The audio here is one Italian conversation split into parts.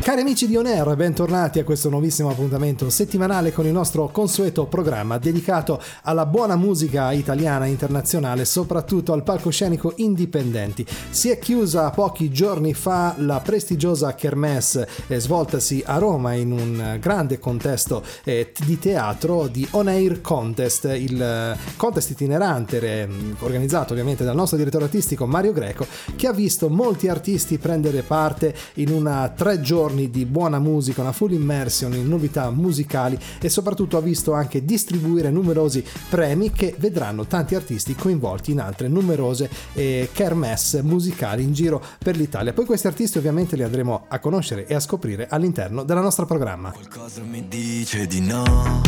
Cari amici di On Air, bentornati a questo nuovissimo appuntamento settimanale con il nostro consueto programma dedicato alla buona musica italiana e internazionale, soprattutto al palcoscenico indipendenti. Si è chiusa pochi giorni fa la prestigiosa Kermesse eh, svoltasi a Roma in un grande contesto eh, di teatro di On Contest, il eh, contest itinerante eh, organizzato ovviamente dal nostro direttore artistico Mario Greco, che ha visto molti artisti prendere parte in una tre giorni giorni di buona musica, una full immersion in novità musicali e soprattutto ha visto anche distribuire numerosi premi che vedranno tanti artisti coinvolti in altre numerose eh, kermesse musicali in giro per l'Italia. Poi questi artisti ovviamente li andremo a conoscere e a scoprire all'interno del nostro programma. Qualcosa mi dice di no,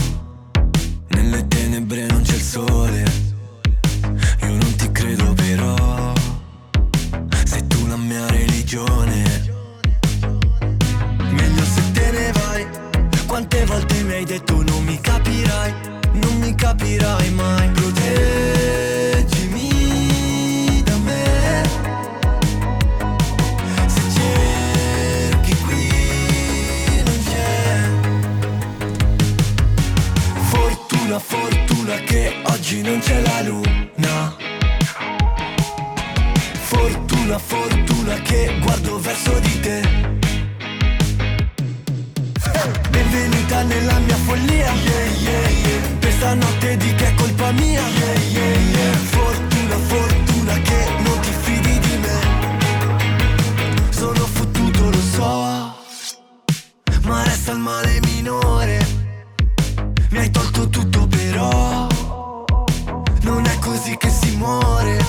nelle tenebre non c'è il sole, io non ti credo però, sei tu la mia religione Quante volte mi hai detto non mi capirai, non mi capirai mai. Proteggimi da me. Se cerchi qui non c'è. Fortuna, fortuna che oggi non c'è la luna. Fortuna, fortuna che guardo verso di te Benvenuta nella mia follia yeah, yeah, yeah. Questa notte di che è colpa mia yeah, yeah, yeah. Fortuna, fortuna che non ti fidi di me Sono fottuto, lo so Ma resta il male minore Mi hai tolto tutto però Non è così che si muore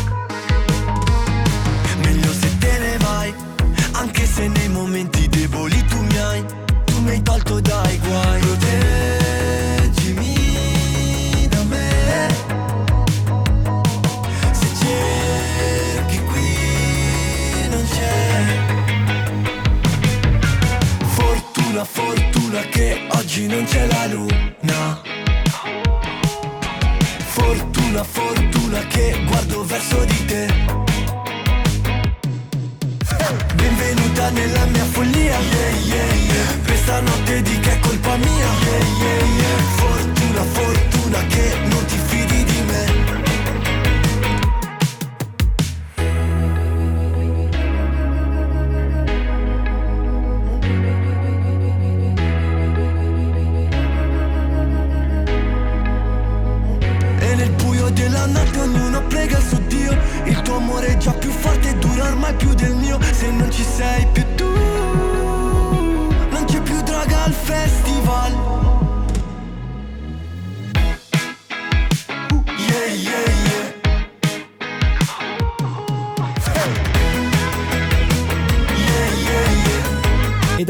hai tolto dai guai. Proteggimi da me. Se cerchi qui non c'è. Fortuna, fortuna che oggi non c'è la luna. Fortuna, fortuna che guardo verso di te Benvenuta nella mia follia yeah, yeah, yeah. Questa notte di che è colpa mia yeah, yeah, yeah. Fortuna, fortuna che non ti fidi di me E nel buio della notte ognuno prega suo Dio Il tuo amore ormai più del mio Se non ci sei più tu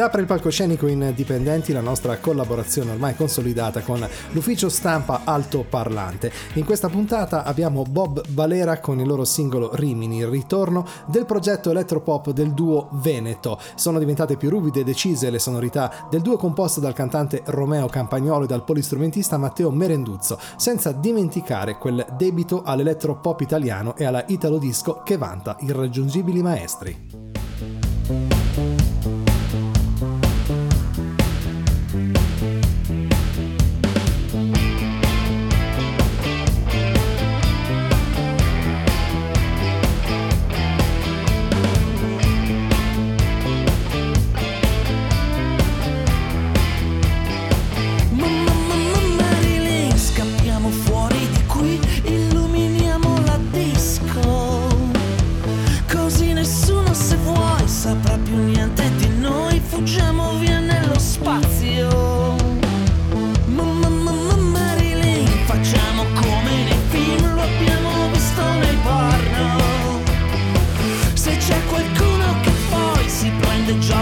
apre il palcoscenico indipendenti la nostra collaborazione ormai consolidata con l'ufficio stampa altoparlante. In questa puntata abbiamo Bob Valera con il loro singolo Rimini, il ritorno del progetto elettropop del duo Veneto. Sono diventate più ruvide e decise le sonorità del duo composto dal cantante Romeo Campagnolo e dal polistrumentista Matteo Merenduzzo, senza dimenticare quel debito all'elettropop italiano e alla italo disco che vanta irraggiungibili maestri.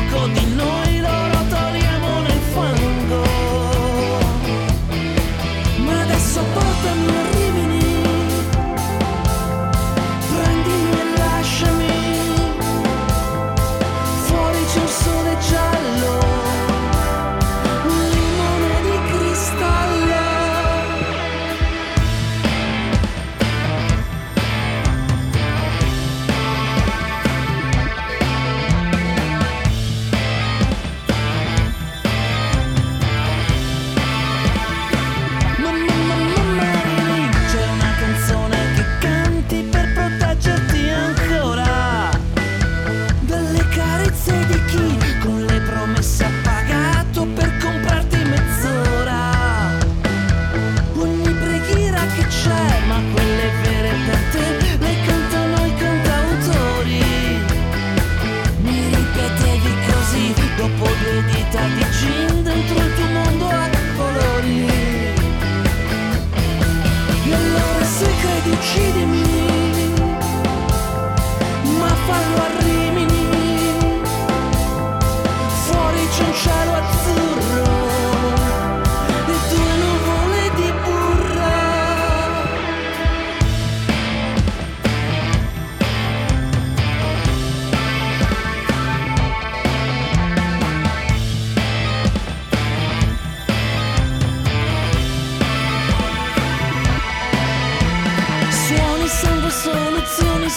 gioco di noi.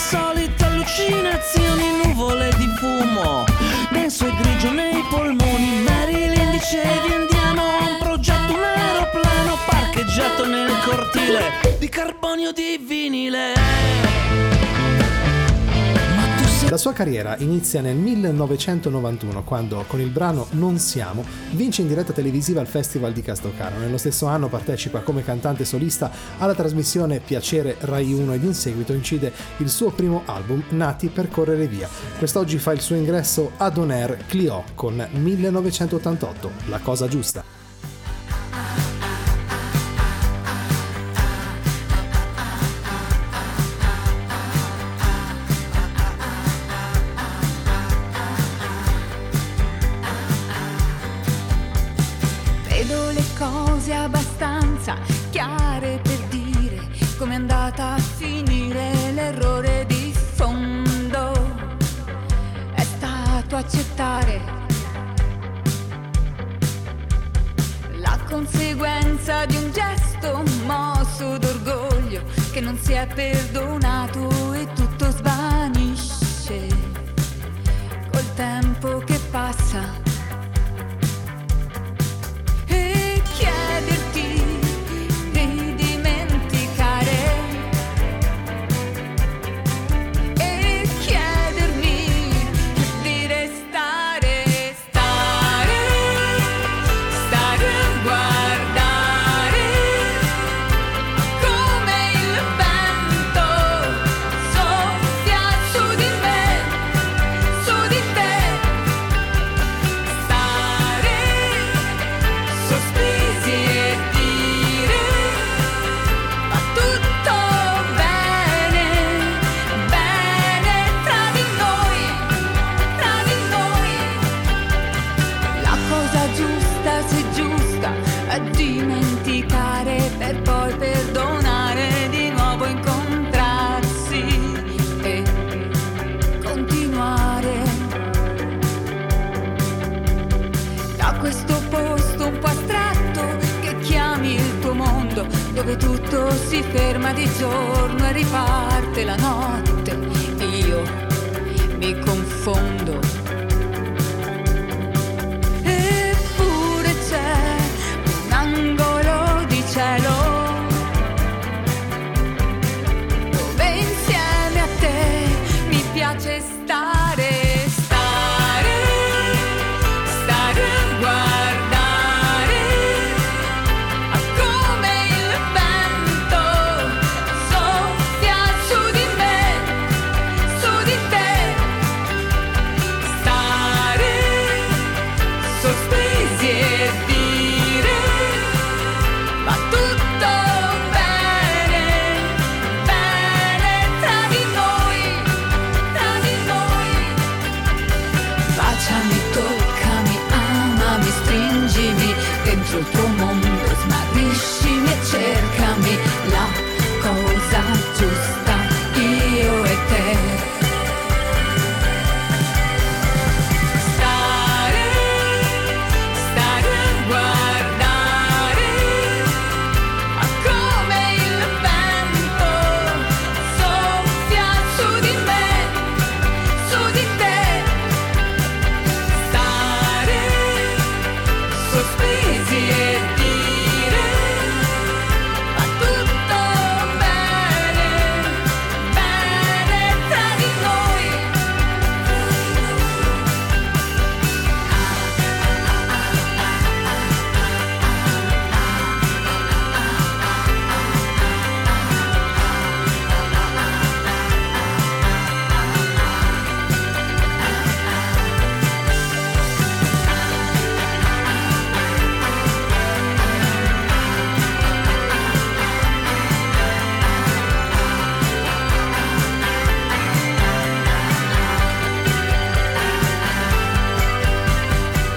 solid. La sua carriera inizia nel 1991 quando con il brano Non siamo vince in diretta televisiva al Festival di Castrocaro. Nello stesso anno partecipa come cantante solista alla trasmissione Piacere Rai 1 ed in seguito incide il suo primo album Nati per correre via. Quest'oggi fa il suo ingresso ad On Air Clio con 1988, La cosa giusta.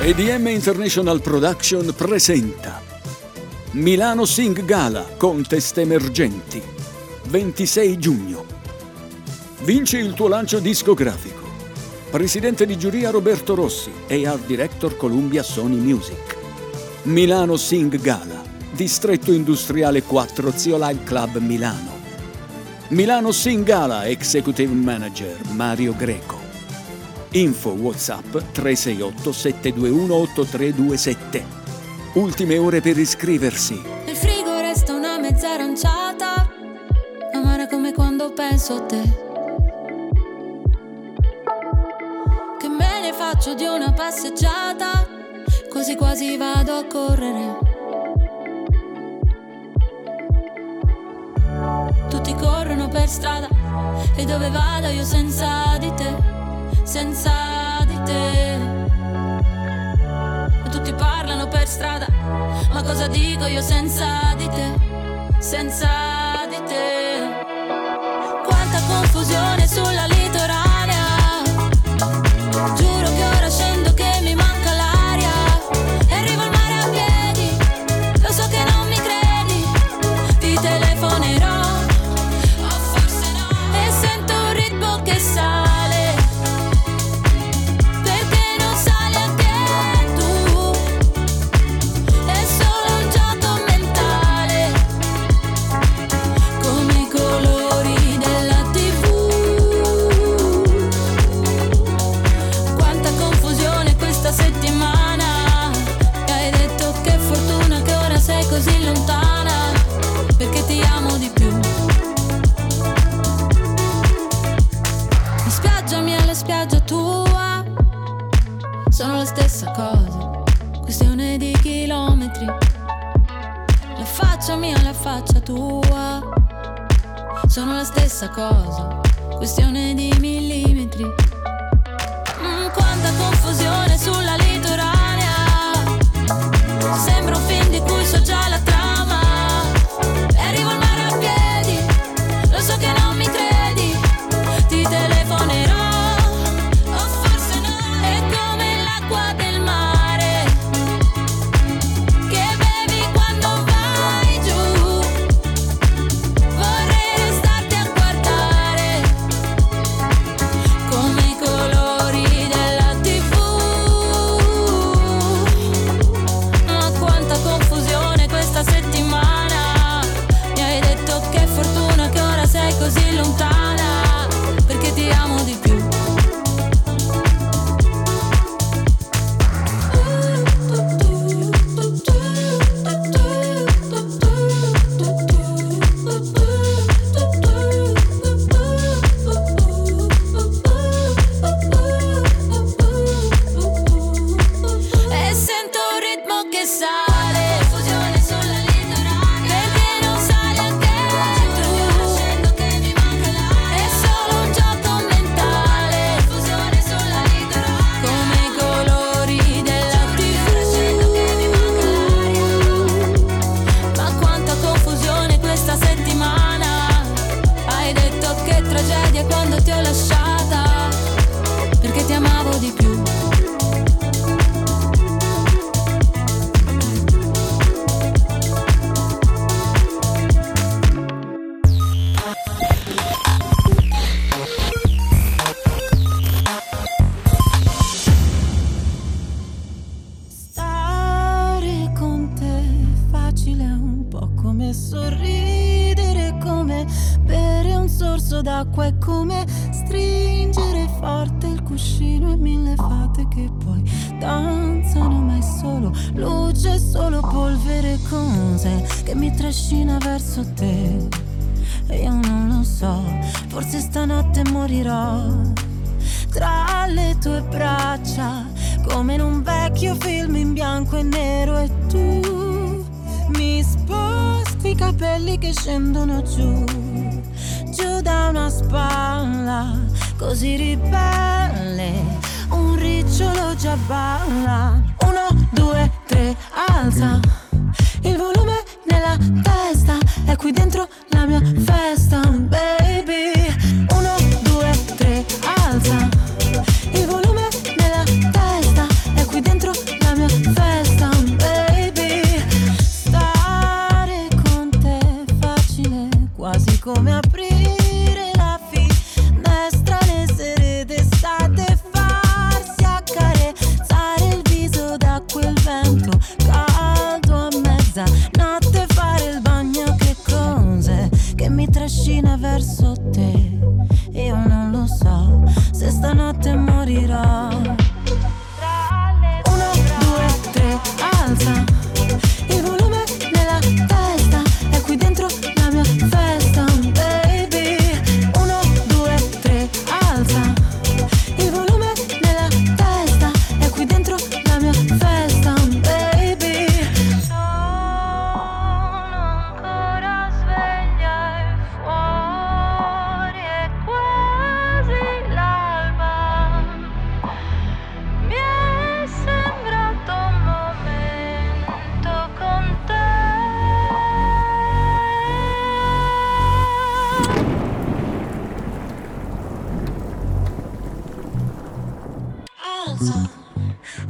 EDM International Production presenta Milano Sing Gala Contest Emergenti 26 giugno. Vince il tuo lancio discografico. Presidente di giuria Roberto Rossi e Art Director Columbia Sony Music. Milano Sing Gala Distretto Industriale 4 Zio Live Club Milano. Milano Sing Gala Executive Manager Mario Greco. Info WhatsApp 368 721 8327. Ultime ore per iscriversi. Nel frigo resta una mezza aranciata, amara come quando penso a te. Che me ne faccio di una passeggiata, quasi quasi vado a correre. Tutti corrono per strada e dove vado io senza di te? senza di te. Tutti parlano per strada, ma cosa dico io senza di te? Senza di te. Quanta confusione sulla litorale. Giù giù da una spalla così ribelle. Un ricciolo già balla. Uno, due, tre, alza. Il volume nella testa è qui dentro la mia festa. Baby. Alza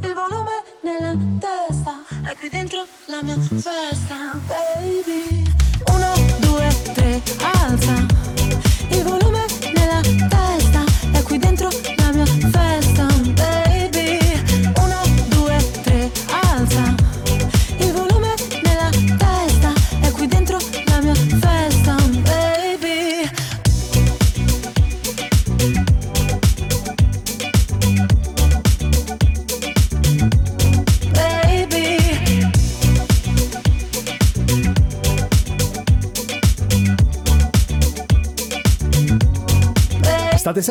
il volume nella testa, è qui dentro la mia festa, baby.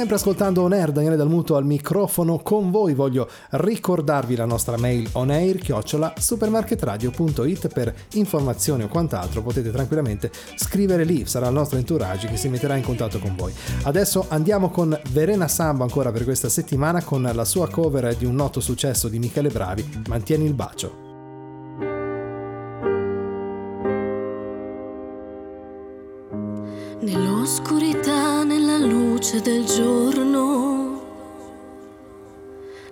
Sempre ascoltando On Air, Daniele Dalmuto al microfono con voi. Voglio ricordarvi la nostra mail onair chiocciola supermarketradio.it per informazioni o quant'altro. Potete tranquillamente scrivere lì, sarà il nostro entourage che si metterà in contatto con voi. Adesso andiamo con Verena Samba ancora per questa settimana con la sua cover di un noto successo di Michele Bravi, Mantieni il bacio. Nell'oscurità, nella luce del giorno,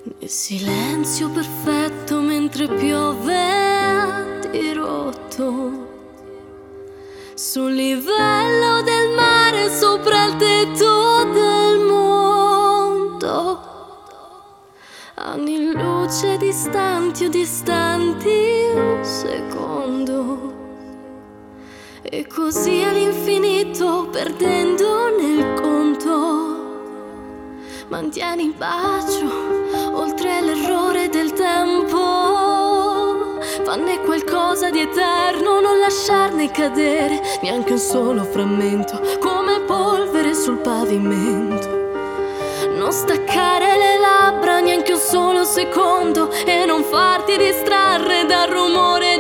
nel silenzio perfetto mentre piove a dirotto, sul livello del mare sopra il tetto del mondo, anni luce distanti o distanti un secondo. E così all'infinito perdendo nel conto. Mantieni il bacio oltre l'errore del tempo. Fanne qualcosa di eterno, non lasciarne cadere neanche un solo frammento, come polvere sul pavimento. Non staccare le labbra neanche un solo secondo e non farti distrarre dal rumore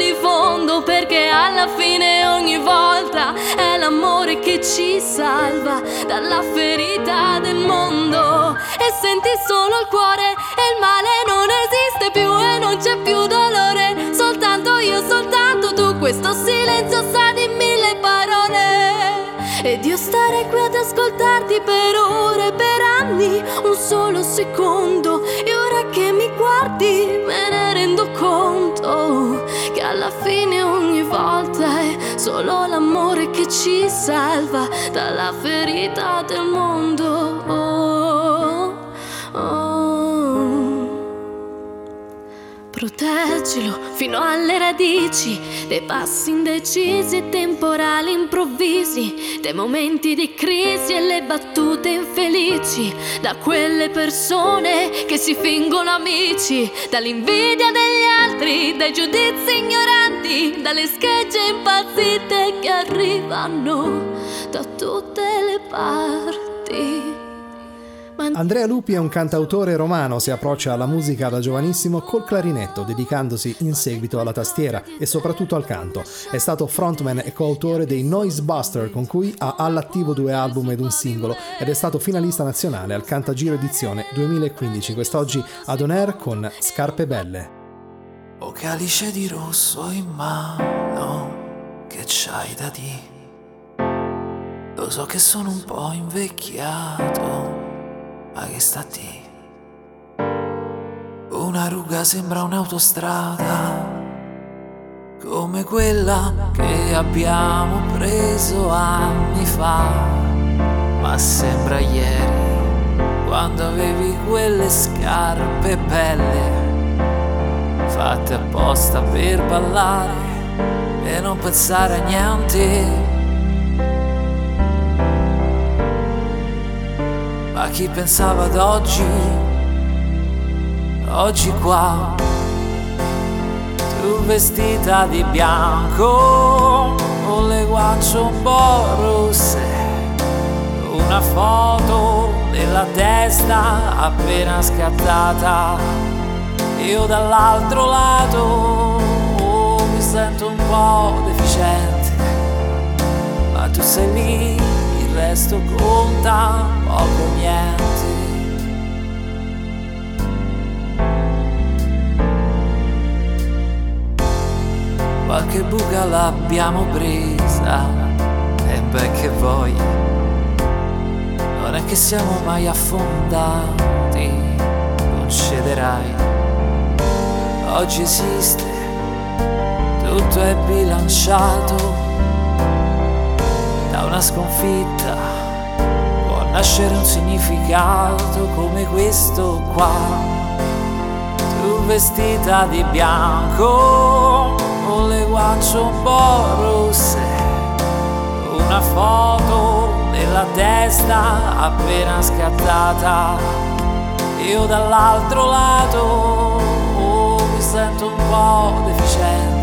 ci salva dalla ferita del mondo. E senti solo il cuore e il male non esiste più e non c'è più dolore. Soltanto io soltanto tu questo silenzio sa di mille parole. Ed io stare qui ad ascoltarti per ore, per anni, un solo secondo. E ora che mi guardi me ne rendo conto che alla fine ogni volta è solo l'amore che ci salva dalla ferita del mondo. Proteggilo fino alle radici dei passi indecisi e temporali improvvisi, dei momenti di crisi e le battute infelici, da quelle persone che si fingono amici, dall'invidia degli altri, dai giudizi ignoranti, dalle schegge impazzite che arrivano da tutte le parti. Andrea Lupi è un cantautore romano, si approccia alla musica da giovanissimo col clarinetto, dedicandosi in seguito alla tastiera e soprattutto al canto. È stato frontman e coautore dei Noise Buster, con cui ha all'attivo due album ed un singolo, ed è stato finalista nazionale al Cantagiro edizione 2015. Quest'oggi ad On Air con Scarpe Belle. O calice di rosso in mano, che c'hai da dire? Lo so che sono un po' invecchiato, ma che sta a dire? Una ruga sembra un'autostrada, come quella che abbiamo preso anni fa, ma sembra ieri, quando avevi quelle scarpe belle fatte apposta per ballare e non pensare a niente. A chi pensava ad oggi, oggi qua, tu vestita di bianco, con le guance un po' rosse, una foto della testa appena scattata, io dall'altro lato mi sento un po' deficiente, ma tu sei lì, resto conta poco niente. Qualche buca l'abbiamo presa, e beh che vuoi, non è che siamo mai affondati, non cederai. Oggi esiste, tutto è bilanciato una sconfitta, può nascere un significato come questo qua. Tu vestita di bianco, con le guance un po' rosse, una foto della testa appena scattata, io dall'altro lato mi sento un po' deficiente,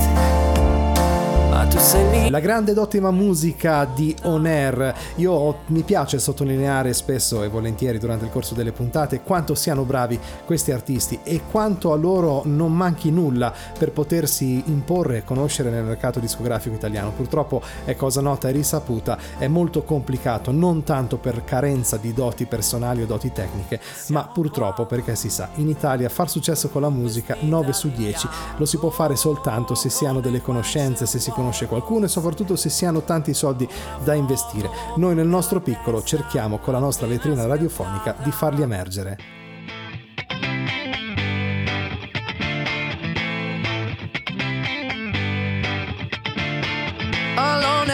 La grande ed ottima musica di On Air. Io mi piace sottolineare spesso e volentieri durante il corso delle puntate quanto siano bravi questi artisti e quanto a loro non manchi nulla per potersi imporre e conoscere nel mercato discografico italiano. Purtroppo è cosa nota e risaputa, è molto complicato, non tanto per carenza di doti personali o doti tecniche, ma purtroppo perché si sa, in Italia far successo con la musica 9 su 10 lo si può fare soltanto se si hanno delle conoscenze, se si conosce qualcuno e soprattutto se si hanno tanti soldi da investire. Noi nel nostro piccolo cerchiamo con la nostra vetrina radiofonica di farli emergere.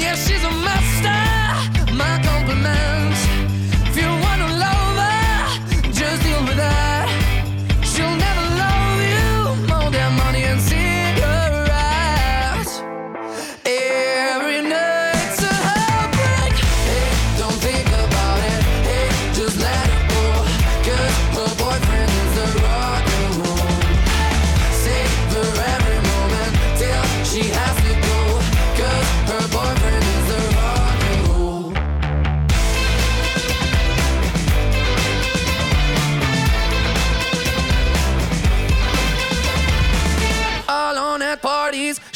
Yeah, she's a master. My compliments. If you wanna just deal with her.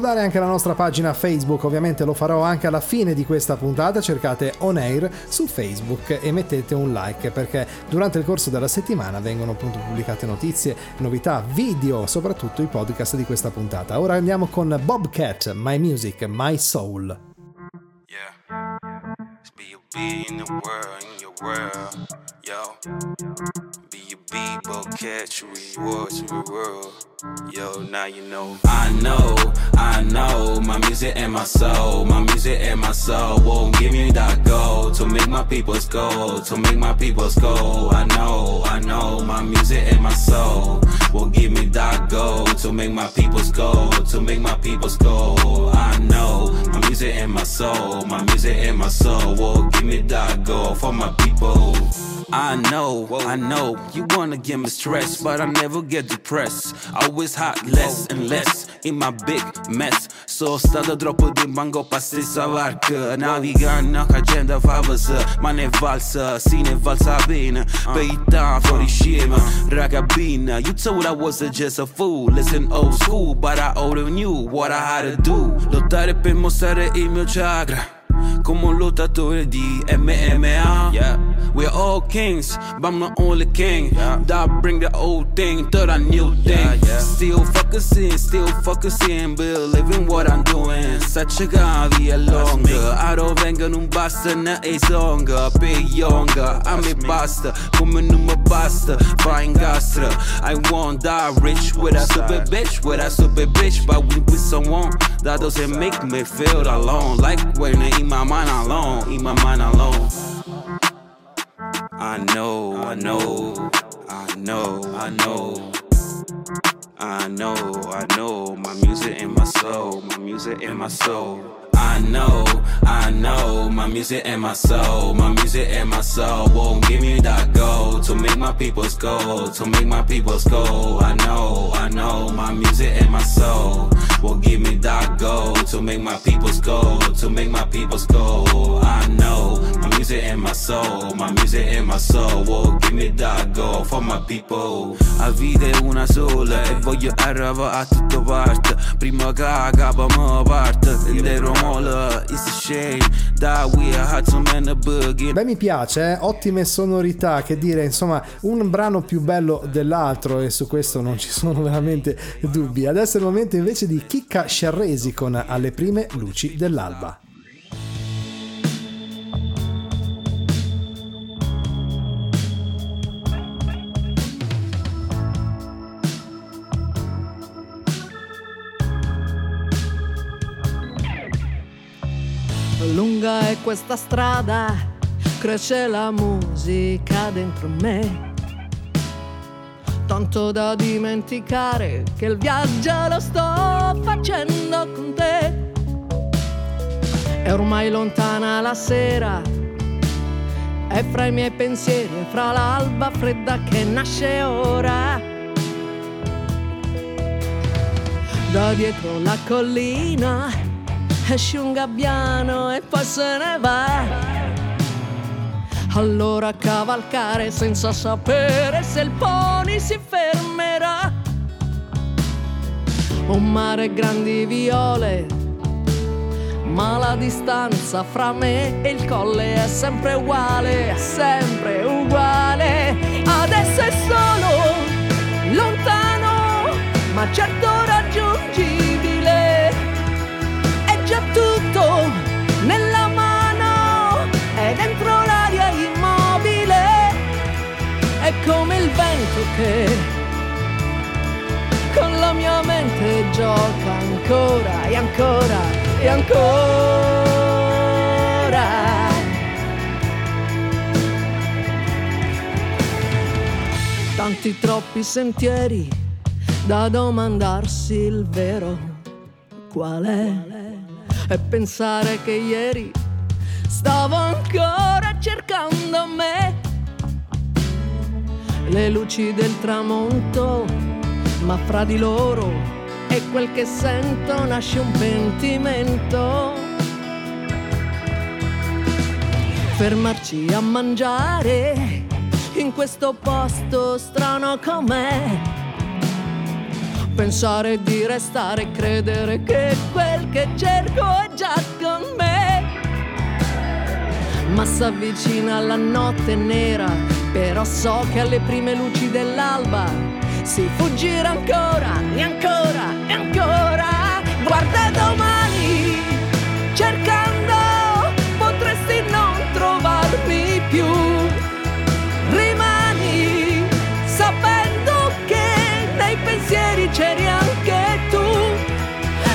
ricordare anche la nostra pagina Facebook, ovviamente lo farò anche alla fine di questa puntata, cercate On Air su Facebook e mettete un like perché durante il corso della settimana vengono appunto pubblicate notizie, novità, video, soprattutto i podcast di questa puntata. Ora andiamo con Bobcat, My Music, My Soul. Be in the world, in your world, yo. Be your people, catch you in your world. Yo, now you know. I know, I know, my music and my soul, my music and my soul won't give me that gold to make my people's go, to make my people's go. I know, I know, my music and my soul will give me that gold to make my people's go, to make my people's go. I know, my music and my soul, my music and my soul will give me that gold for my people. I know, I know, you wanna give me stress, but I never get depressed. Always hot, less and less in my big mess. Så stadig droppar din man går precis av verket. När vi gärna har kända favoriter, man är valsa, sine valsabiner. Böjtan för i scheman, ragabina. You told I was just a fool, listen old school, but I already knew what I had to do. Låta det pimma i mio chakra come un lottatore di MMA yeah. We're all kings, but I'm the only king. That bring the old thing to the new thing. Still focusing, still focusing Believing what I'm doing. Sacciaga via lunga Aro venga non basta ne e songa Per younger, I'm a basta Come non mi basta, fa ingastra I want that rich with a super bitch With a super bitch, but we with someone That doesn't make me feel alone. Like when I in my mind alone, in my mind alone I know, I know, I know, I know. I know, I know, my music and my soul, my music and my soul. I know, I know, my music and my soul, my music and my soul won't give me that gold to make my people's go, to make my people's go. I know, I know, my music and my soul will give me that gold to make my people's go, to make my people's go. I know, music and my soul, my music and my soul will give me that gold for my people. La vita è una sola e voglio arrivare a tutto parte. Prima che mi parte, intero mola, it's a shame that we had so many boogie. Beh, mi piace, eh? ottime sonorità, che dire, insomma, un brano più bello dell'altro e su questo non ci sono veramente dubbi. Adesso è il momento invece di Chicca Sciarresi con Alle prime luci dell'alba. Lunga è questa strada, cresce la musica dentro me. Tanto da dimenticare che il viaggio lo sto facendo con te. È ormai lontana la sera, è fra i miei pensieri e fra l'alba fredda che nasce ora. Da dietro la collina esce un gabbiano e poi se ne va. Allora cavalcare senza sapere se il pony si fermerà. Un mare grandi viole, ma la distanza fra me e il colle è sempre uguale, è sempre uguale. Adesso è solo lontano, ma certo che con la mia mente gioca ancora e ancora e ancora. Tanti troppi sentieri da domandarsi il vero qual è. E pensare che ieri stavo ancora cercando me le luci del tramonto ma fra di loro e quel che sento nasce un pentimento. Fermarci a mangiare in questo posto strano com'è. Pensare di restare e credere che quel che cerco è già con me. Ma s'avvicina la notte nera, però so che alle prime luci dell'alba si fuggirà ancora e ancora e ancora. Guarda domani, cercando, potresti non trovarmi più. Rimani sapendo che nei pensieri c'eri anche tu,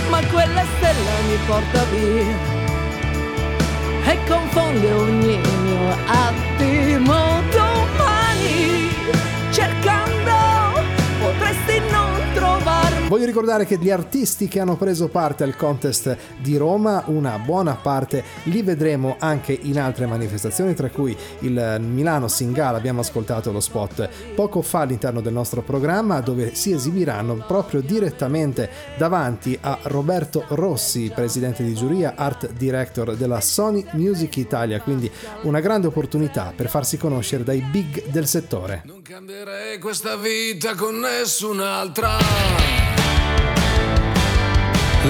ma quella stella mi porta via e confonde ogni mio attimo Voglio ricordare che gli artisti che hanno preso parte al contest di Roma, una buona parte li vedremo anche in altre manifestazioni, tra cui il Milano Singala. Abbiamo ascoltato lo spot poco fa all'interno del nostro programma, dove si esibiranno proprio direttamente davanti a Roberto Rossi, presidente di giuria, art director della Sony Music Italia. Quindi una grande opportunità per farsi conoscere dai big del settore. cambierei questa vita con nessun'altra.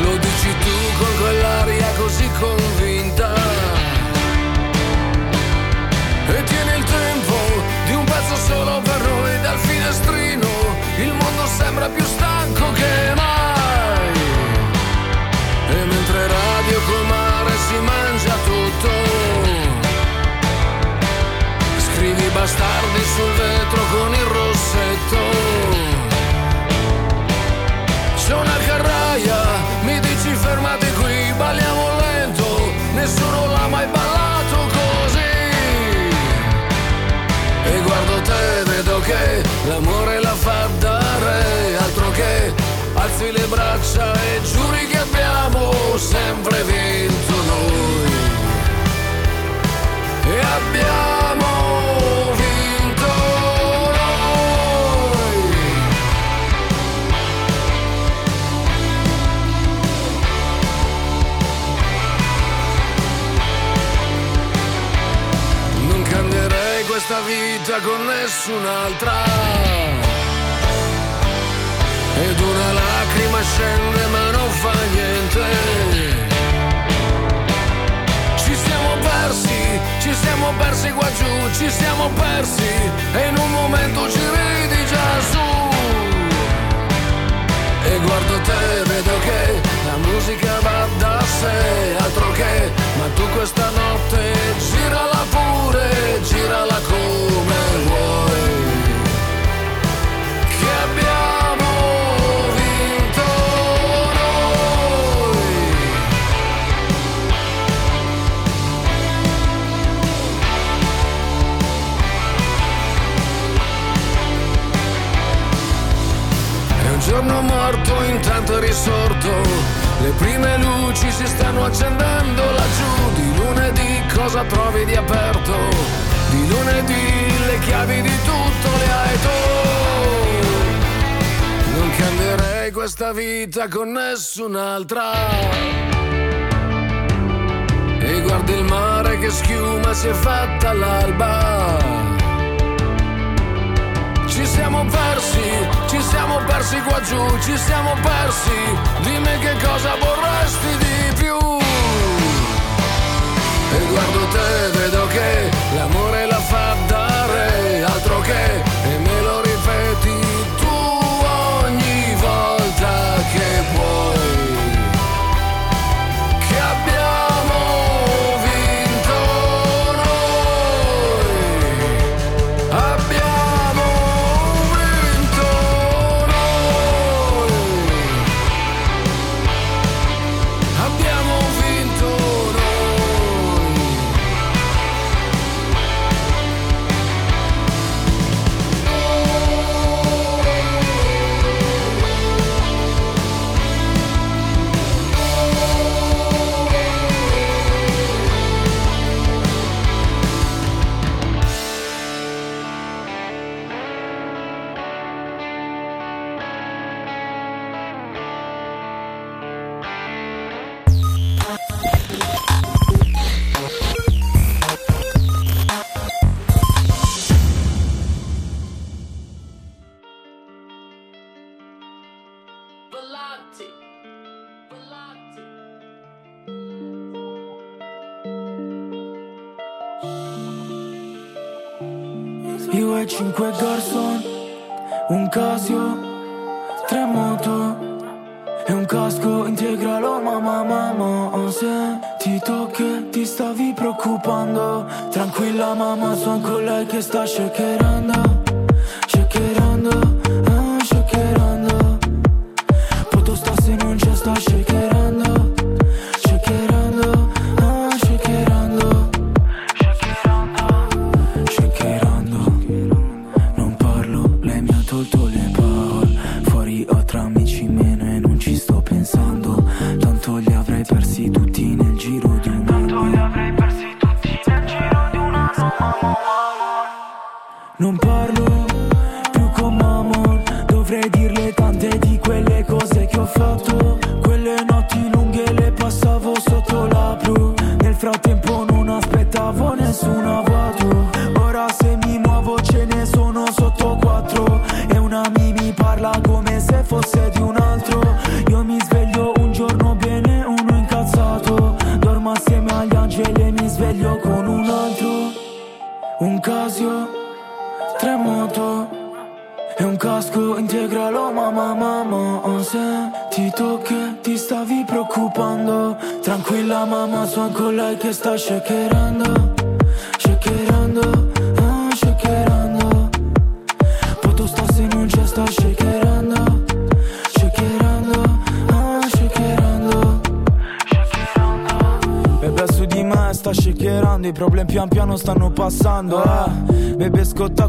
Lo dici tu con quell'aria così convinta. E tieni il tempo di un pezzo solo per noi dal finestrino. Il mondo sembra più stanco che mai. E mentre radio col mare si mangia tutto. Scrivi bastardi sul vetro con il alzi le braccia e giuri che abbiamo sempre vinto noi. E abbiamo vinto noi. Non cambierei questa vita con nessun'altra. Scende ma non fa niente. Ci siamo persi, ci siamo persi qua giù, ci siamo persi e in un momento ci ridi già su. E guardo te, vedo che la musica va da sé, altro che, ma tu questa notte intanto è risorto. Le prime luci si stanno accendendo laggiù. Di lunedì cosa trovi di aperto? Di lunedì le chiavi di tutto le hai tu. Non cambierei questa vita con nessun'altra. E guardi il mare che schiuma si è fatta all'alba siamo persi, ci siamo persi qua giù, ci siamo persi, dimmi che cosa vorresti di più. E guardo te, vedo che l'amore la fa dare, altro che 5 Garson, un Casio, tre moto e un casco integralo. Mamma mamma Se ti tocca ti stavi preoccupando. Tranquilla mamma sono con lei che sta shakerando, shakerando.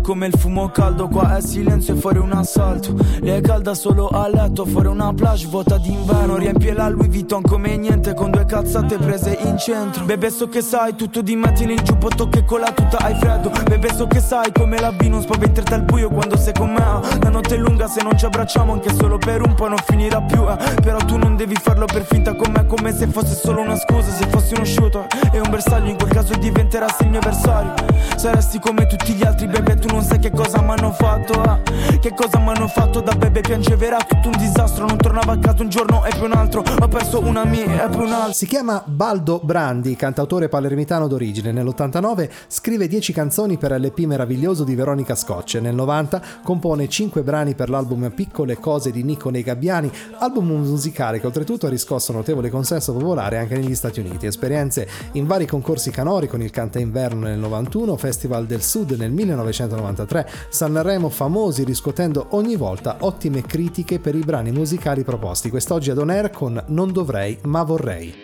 Come il fumo caldo Qua è silenzio fuori un assalto Lei è calda solo a letto Fuori una plage vuota d'inverno Riempie la Louis Vuitton come niente Con due cazzate prese in centro Bebe so che sai tutto di me Tieni il giubbotto che con la tuta hai freddo Bebe so che sai come la B Non spaventerti al buio quando sei con me. La notte è lunga se non ci abbracciamo Anche solo per un po' non finirà più eh. Però tu non devi farlo per finta con me Come se fosse solo una scusa Se fossi uno shooter e un bersaglio In quel caso diventerassi il mio avversario Saresti come tutti gli altri bebe Tu non sai che cosa mi hanno fatto ah. Che cosa mi hanno fatto da bebe Piangevera tutto un disastro Non tornavo a casa un giorno e poi un altro Ho perso una mia e poi un altro Si chiama Baldo Brandi, cantautore palermitano d'origine. Nell'89 scrive 10 canzoni per l'EP meraviglioso di Veronica Scocce. Nel 90 compone 5 brani per l'album Piccole cose di Nico Nei Gabbiani, album musicale che oltretutto ha riscosso notevole consenso popolare anche negli Stati Uniti. Esperienze in vari concorsi canori con il Canta Inverno nel 91, Festival del Sud nel 1993, Sanremo famosi riscuotendo ogni volta ottime critiche per i brani musicali proposti. Quest'oggi ad On Air con Non dovrei ma vorrei.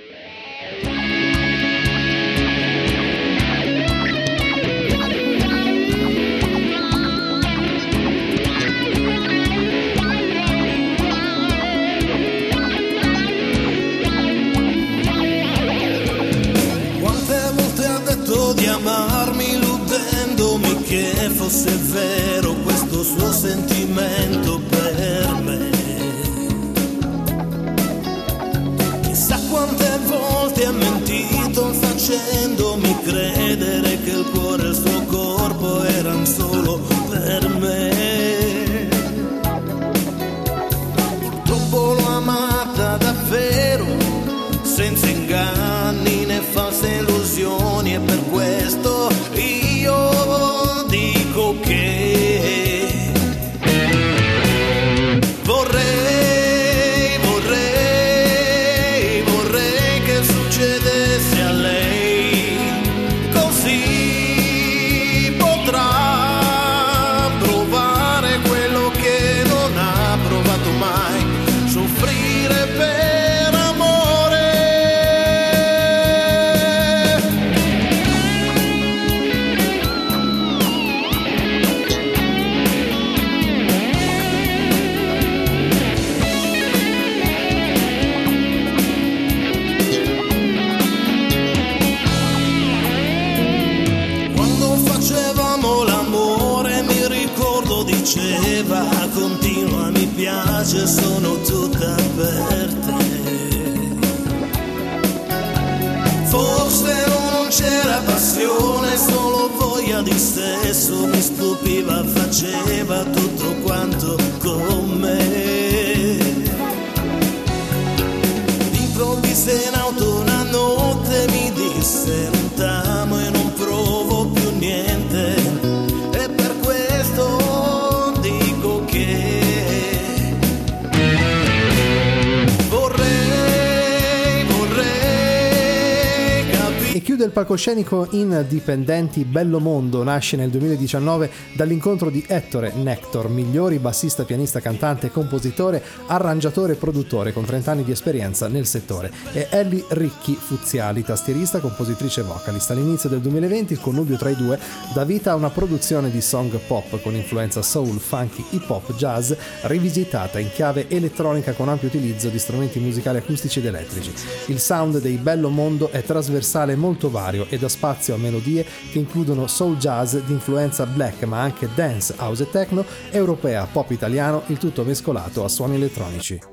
Quante volte ha detto di amarmi illudendomi che fosse facendomi credere che il cuore palcoscenico indipendenti Bello Mondo nasce nel 2019 dall'incontro di Ettore Nector, migliori bassista, pianista, cantante, compositore, arrangiatore e produttore con 30 anni di esperienza nel settore, e Ellie Ricchi Fuziali, tastierista, compositrice e vocalist. All'inizio del 2020 il connubio tra i due dà vita a una produzione di song pop con influenza soul, funky, hip hop, jazz, rivisitata in chiave elettronica con ampio utilizzo di strumenti musicali acustici ed elettrici. Il sound dei Bello Mondo è trasversale molto vario e dà spazio a melodie che includono soul jazz di influenza black ma anche dance, house e techno, europea, pop italiano, il tutto mescolato a suoni elettronici.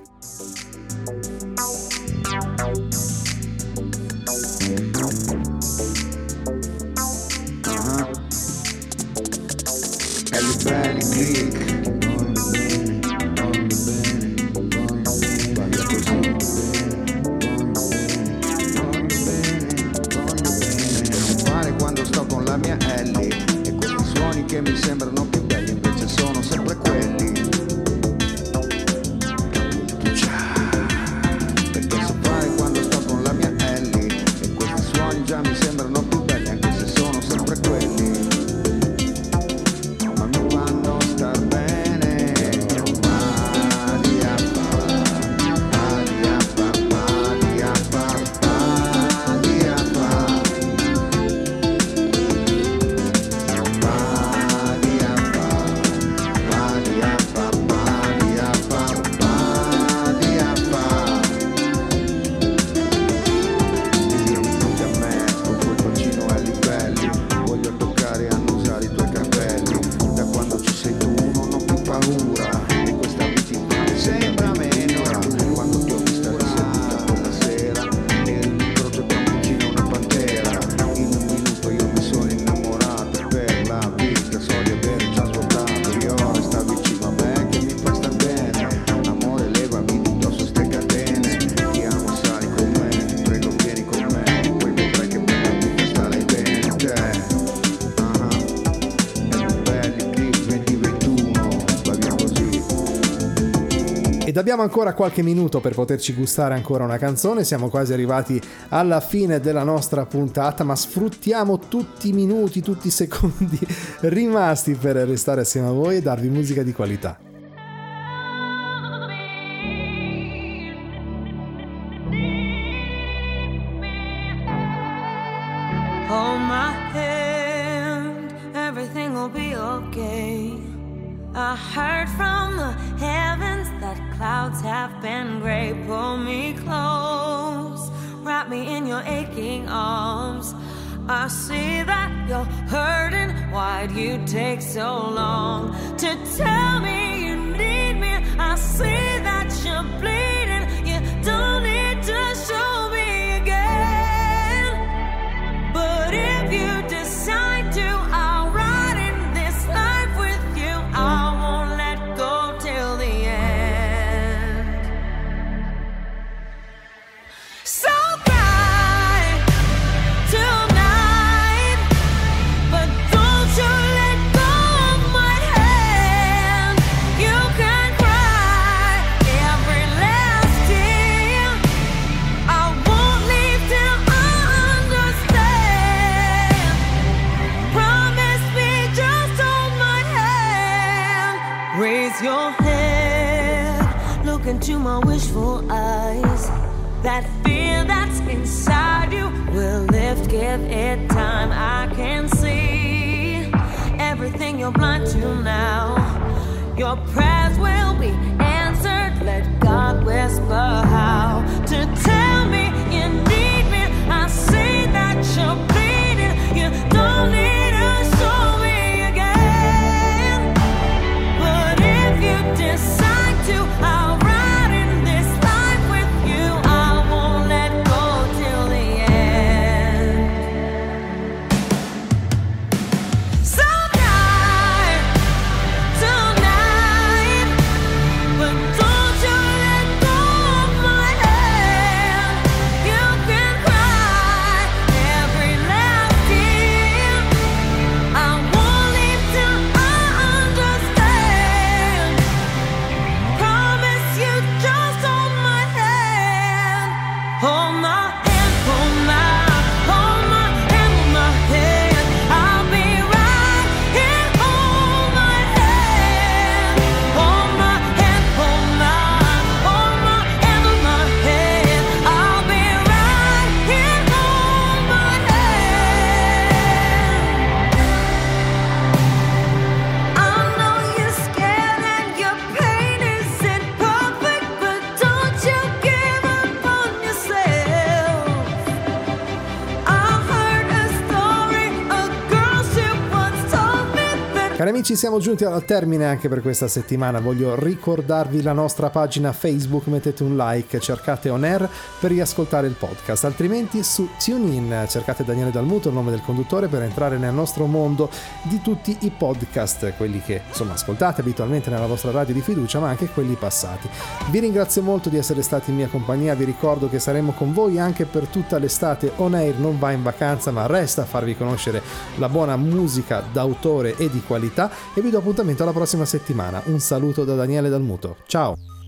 Abbiamo ancora qualche minuto per poterci gustare ancora una canzone, siamo quasi arrivati alla fine della nostra puntata, ma sfruttiamo tutti i minuti, tutti i secondi rimasti per restare assieme a voi e darvi musica di qualità. Amici, siamo giunti al termine anche per questa settimana. Voglio ricordarvi la nostra pagina Facebook, mettete un like, cercate On Air per riascoltare il podcast, altrimenti su TuneIn cercate Daniele Dalmuto, il nome del conduttore, per entrare nel nostro mondo di tutti i podcast, quelli che insomma ascoltate abitualmente nella vostra radio di fiducia, ma anche quelli passati. Vi ringrazio molto di essere stati in mia compagnia, vi ricordo che saremo con voi anche per tutta l'estate. On Air non va in vacanza, ma resta a farvi conoscere la buona musica d'autore e di qualità e vi do appuntamento alla prossima settimana. Un saluto da Daniele Dalmuto. Ciao!